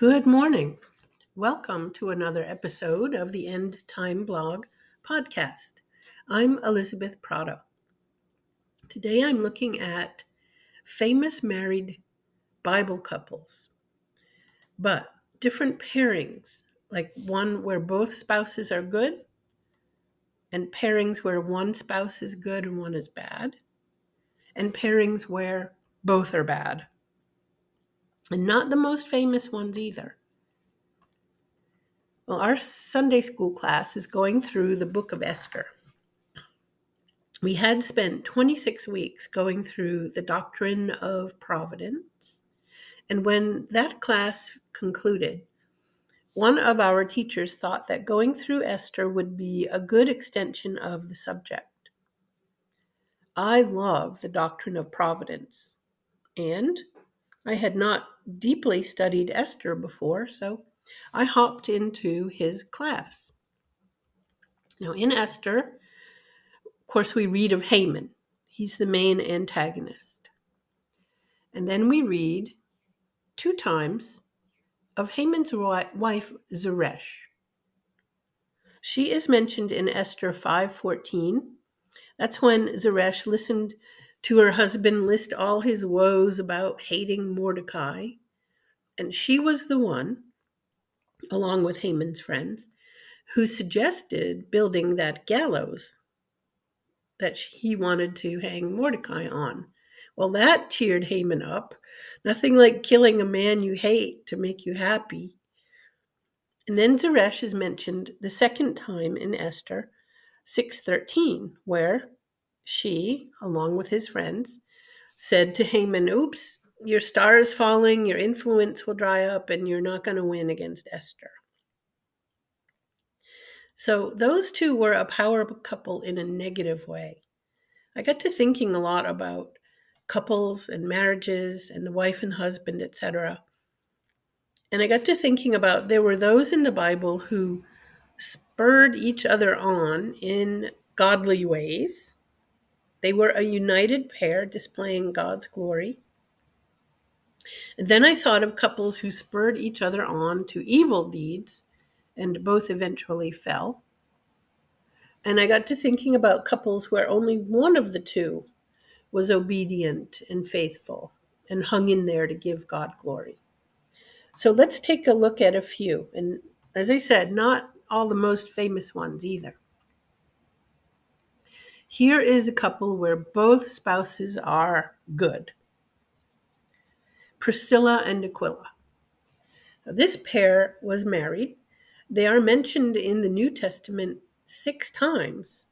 Good morning. Welcome to another episode of the End Time Blog podcast. I'm Elizabeth Prata. Today I'm looking at famous married Bible couples, but different pairings, like one where both spouses are good, and pairings where one spouse is good and one is bad, and pairings where both are bad and not the most famous ones either. Well, our Sunday school class is going through the book of Esther. We had spent 26 weeks going through the doctrine of providence. And when that class concluded, one of our teachers thought that going through Esther would be a good extension of the subject. I love the doctrine of providence, and I had not deeply studied Esther before, so I hopped into his class. Now, in Esther, of course, we read of Haman. He's the main antagonist. And then we read two times of Haman's wife Zeresh. She is mentioned in Esther 5:14. That's when Zeresh listened to her husband list all his woes about hating Mordecai. And she was the one, along with Haman's friends, who suggested building that gallows that he wanted to hang Mordecai on. Well, that cheered Haman up. Nothing like killing a man you hate to make you happy. And then Zeresh is mentioned the second time in Esther 6:13, where she, along with his friends, said to Haman, Oops, your star is falling, your influence will dry up, and you're not going to win against Esther. So those two were a power couple in a negative way. I got to thinking a lot about couples and marriages and the wife and husband, etc. And I got to thinking about there were those in the Bible who spurred each other on in godly ways they were a united pair displaying God's glory. And then I thought of couples who spurred each other on to evil deeds, and both eventually fell. And I got to thinking about couples where only one of the two was obedient and faithful and hung in there to give God glory. So let's take a look at a few. And as I said, not all the most famous ones either. Here is a couple where both spouses are good Priscilla and Aquila. This pair was married. They are mentioned in the New Testament six times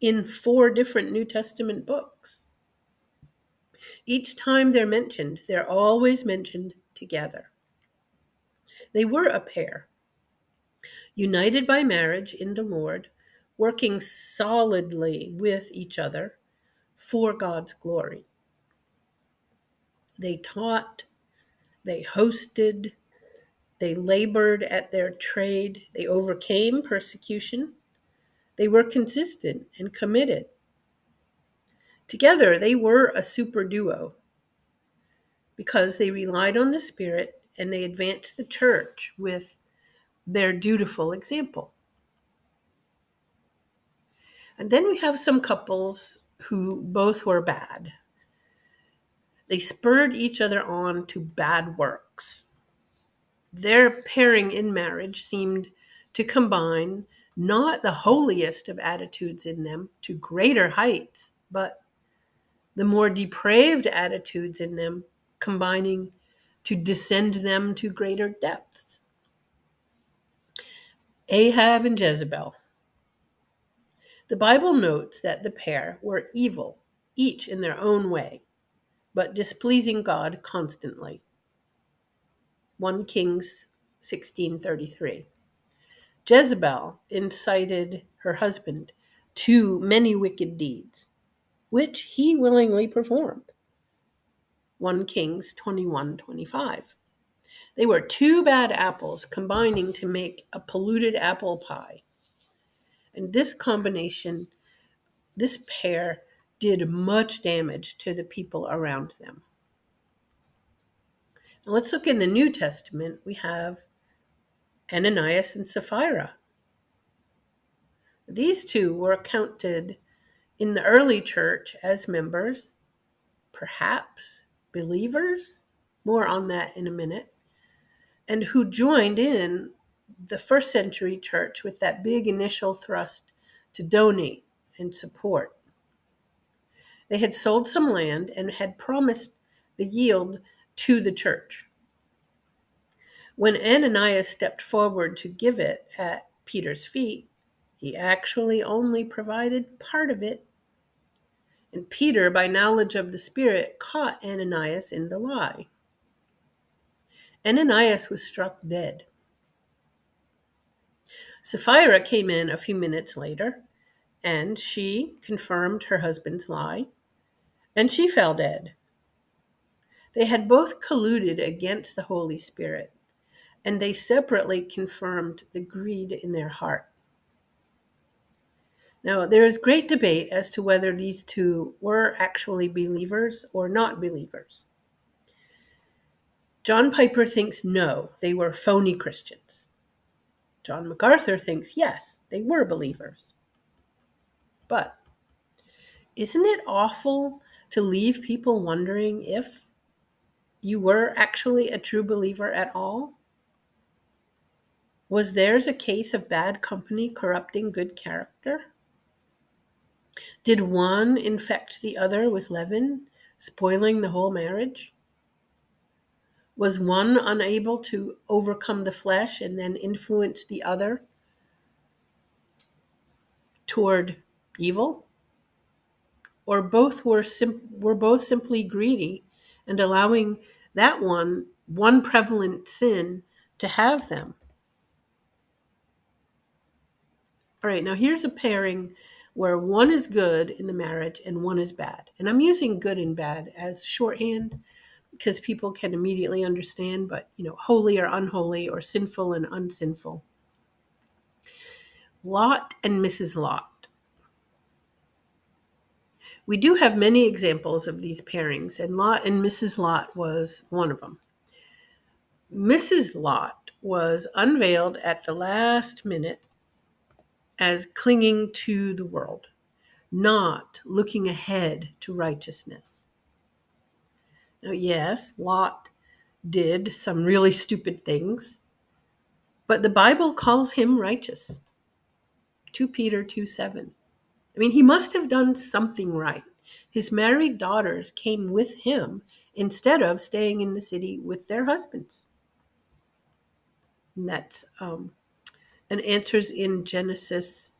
in four different New Testament books. Each time they're mentioned, they're always mentioned together. They were a pair, united by marriage in the Lord, working solidly with each other for God's glory. They taught, they hosted, they labored at their trade, they overcame persecution, they were consistent and committed. Together, they were a super duo because they relied on the Spirit and they advanced the church with their dutiful example. And then we have some couples who both were bad. They spurred each other on to bad works. Their pairing in marriage seemed to combine not the holiest of attitudes in them to greater heights, but the more depraved attitudes in them combining to descend them to greater depths. Ahab and Jezebel the Bible notes that the pair were evil, each in their own way, but displeasing God constantly. 1 Kings 16:33. Jezebel incited her husband to many wicked deeds, which he willingly performed. 1 Kings 21:25. They were two bad apples combining to make a polluted apple pie. And this combination, this pair, did much damage to the people around them. Now let's look in the New Testament. We have Ananias and Sapphira. These two were counted in the early church as members, perhaps believers, more on that in a minute, and who joined in the first century church with that big initial thrust to donate and support. They had sold some land and had promised the yield to the church. When Ananias stepped forward to give it at Peter's feet, he actually only provided part of it. And Peter, by knowledge of the Spirit, caught Ananias in the lie. Ananias was struck dead. Sapphira came in a few minutes later, and she confirmed her husband's lie, and she fell dead. They had both colluded against the Holy Spirit, and they separately confirmed the greed in their heart. Now, there is great debate as to whether these two were actually believers or not believers. John Piper thinks no, they were phony Christians. John MacArthur thinks yes, they were believers. But isn't it awful to leave people wondering if you were actually a true believer at all? Was theirs a case of bad company corrupting good character? Did one infect the other with leaven, spoiling the whole marriage? Was one unable to overcome the flesh and then influence the other toward evil? Or both were, sim- were both simply greedy and allowing that one, one prevalent sin, to have them? All right, now here's a pairing where one is good in the marriage and one is bad. And I'm using good and bad as shorthand because people can immediately understand, but you know, holy or unholy or sinful and unsinful. Lot and Mrs. Lot. We do have many examples of these pairings, and Lot and Mrs. Lot was one of them. Mrs. Lot was unveiled at the last minute as clinging to the world, not looking ahead to righteousness. Yes, Lot did some really stupid things, but the Bible calls him righteous. 2 Peter 2 7. I mean, he must have done something right. His married daughters came with him instead of staying in the city with their husbands. And that's um, and answers in Genesis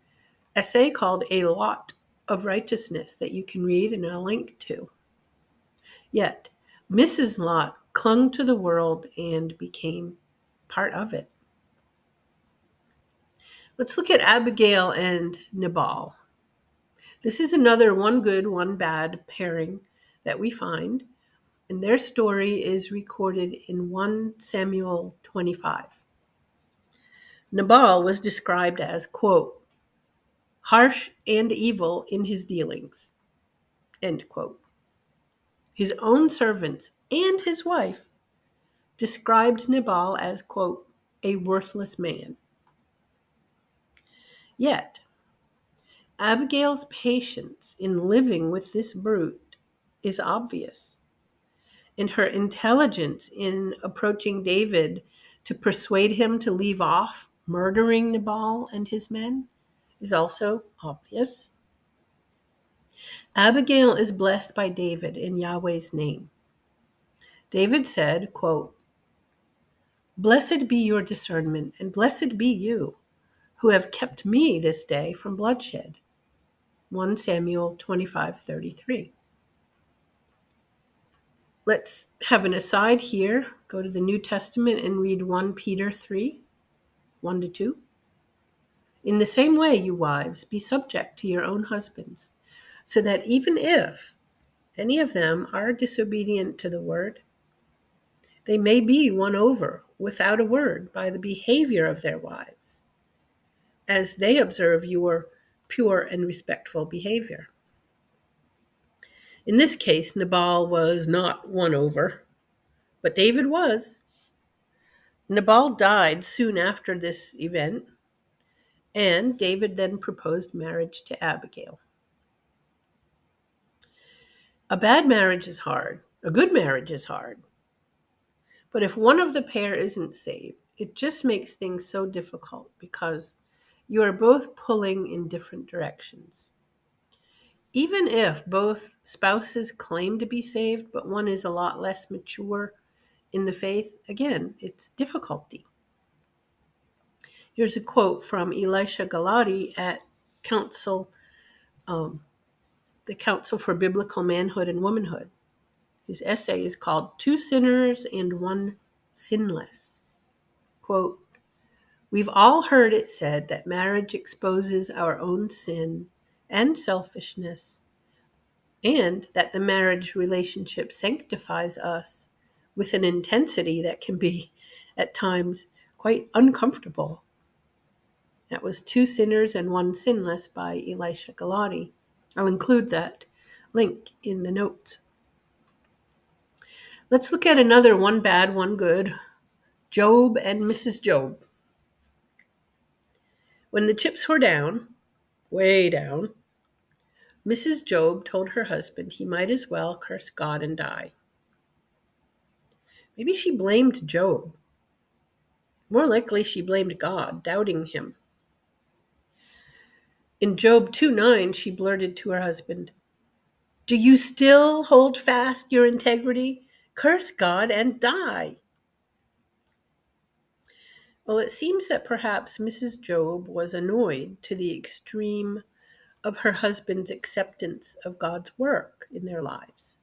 essay called A Lot of Righteousness that you can read and I'll link to. Yet, Mrs. Lot clung to the world and became part of it. Let's look at Abigail and Nabal. This is another one good, one bad pairing that we find, and their story is recorded in 1 Samuel 25. Nabal was described as, quote, harsh and evil in his dealings, end quote. His own servants and his wife described Nabal as, quote, a worthless man. Yet, Abigail's patience in living with this brute is obvious, and her intelligence in approaching David to persuade him to leave off murdering Nabal and his men is also obvious. Abigail is blessed by David in Yahweh's name. David said, quote, Blessed be your discernment, and blessed be you, who have kept me this day from bloodshed. 1 Samuel 25 33. Let's have an aside here. Go to the New Testament and read 1 Peter 3. 1 to 2. In the same way, you wives, be subject to your own husbands, so that even if any of them are disobedient to the word, they may be won over without a word by the behavior of their wives, as they observe your pure and respectful behavior. In this case, Nabal was not won over, But David was. Nabal died soon after this event, and David then proposed marriage to Abigail. A bad marriage is hard, a good marriage is hard. But if one of the pair isn't saved, it just makes things so difficult because you are both pulling in different directions. Even if both spouses claim to be saved, but one is a lot less mature in the faith, again, it's difficulty. Here's a quote from Elisha Galotti at Council, um, the Council for Biblical Manhood and Womanhood. His essay is called Two Sinners and One Sinless. Quote, We've all heard it said that marriage exposes our own sin and selfishness, and that the marriage relationship sanctifies us with an intensity that can be, at times, quite uncomfortable. That was Two Sinners and One Sinless by Elisha Galotti. I'll include that link in the notes. Let's look at another one bad, one good Job and Mrs. Job. When the chips were down, way down, Mrs. Job told her husband he might as well curse God and die. Maybe she blamed Job. More likely, she blamed God, doubting him. In Job 2 9, she blurted to her husband, Do you still hold fast your integrity? Curse God and die. Well, it seems that perhaps Mrs. Job was annoyed to the extreme of her husband's acceptance of God's work in their lives.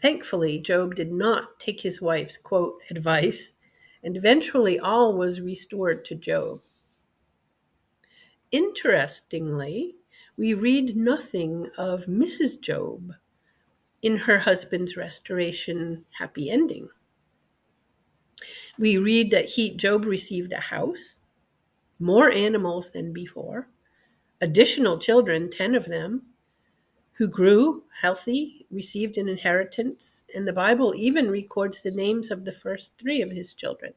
Thankfully, Job did not take his wife's quote advice, and eventually all was restored to Job. Interestingly, we read nothing of Mrs. Job in her husband's restoration happy ending. We read that he, Job received a house, more animals than before, additional children, 10 of them, who grew healthy, received an inheritance, and the Bible even records the names of the first three of his children.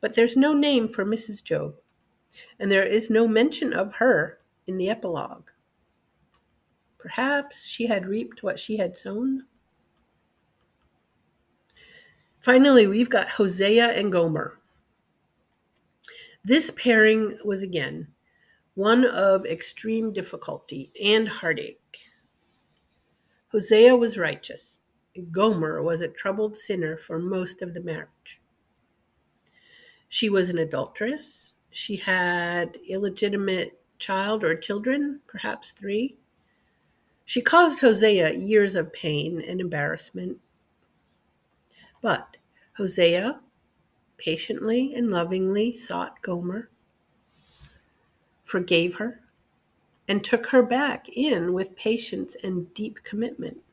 But there's no name for Mrs. Job, and there is no mention of her in the epilogue. Perhaps she had reaped what she had sown? Finally, we've got Hosea and Gomer. This pairing was again one of extreme difficulty and heartache. Hosea was righteous. Gomer was a troubled sinner for most of the marriage. She was an adulteress. She had illegitimate child or children, perhaps three. She caused Hosea years of pain and embarrassment. But Hosea patiently and lovingly sought Gomer, forgave her, and took her back in with patience and deep commitment.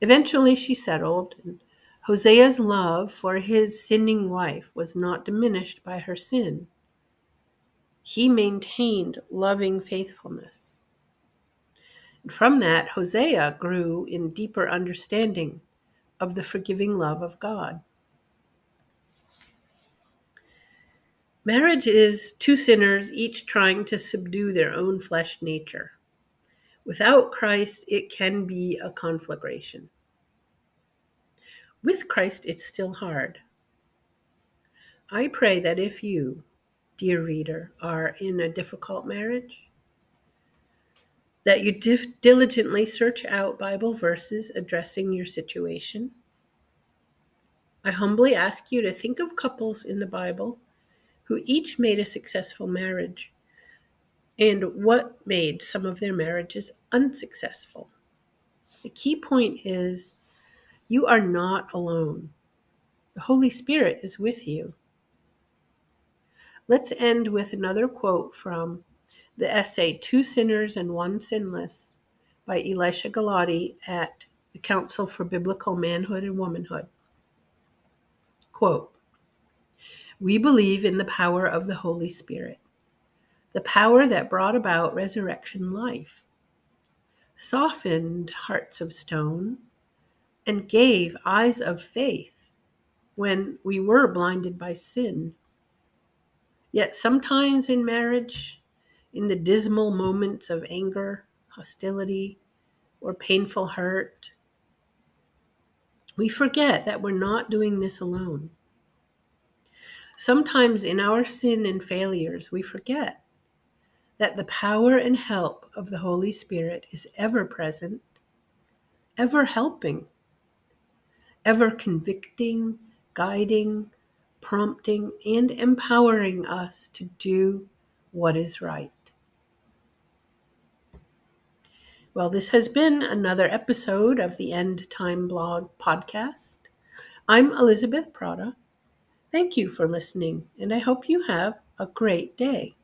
Eventually, she settled, and Hosea's love for his sinning wife was not diminished by her sin. He maintained loving faithfulness. And from that, Hosea grew in deeper understanding of the forgiving love of God. Marriage is two sinners each trying to subdue their own flesh nature. Without Christ, it can be a conflagration. With Christ, it's still hard. I pray that if you, dear reader, are in a difficult marriage, that you dif- diligently search out Bible verses addressing your situation. I humbly ask you to think of couples in the Bible who each made a successful marriage and what made some of their marriages unsuccessful. The key point is you are not alone. The Holy Spirit is with you. Let's end with another quote from the essay Two Sinners and One Sinless by Elisha Galotti at the Council for Biblical Manhood and Womanhood. Quote We believe in the power of the Holy Spirit, the power that brought about resurrection life, softened hearts of stone, and gave eyes of faith when we were blinded by sin. Yet sometimes in marriage, in the dismal moments of anger, hostility, or painful hurt, we forget that we're not doing this alone. Sometimes in our sin and failures, we forget that the power and help of the Holy Spirit is ever present, ever helping, ever convicting, guiding, prompting, and empowering us to do what is right. Well, this has been another episode of the End Time Blog podcast. I'm Elizabeth Prata. Thank you for listening, and I hope you have a great day.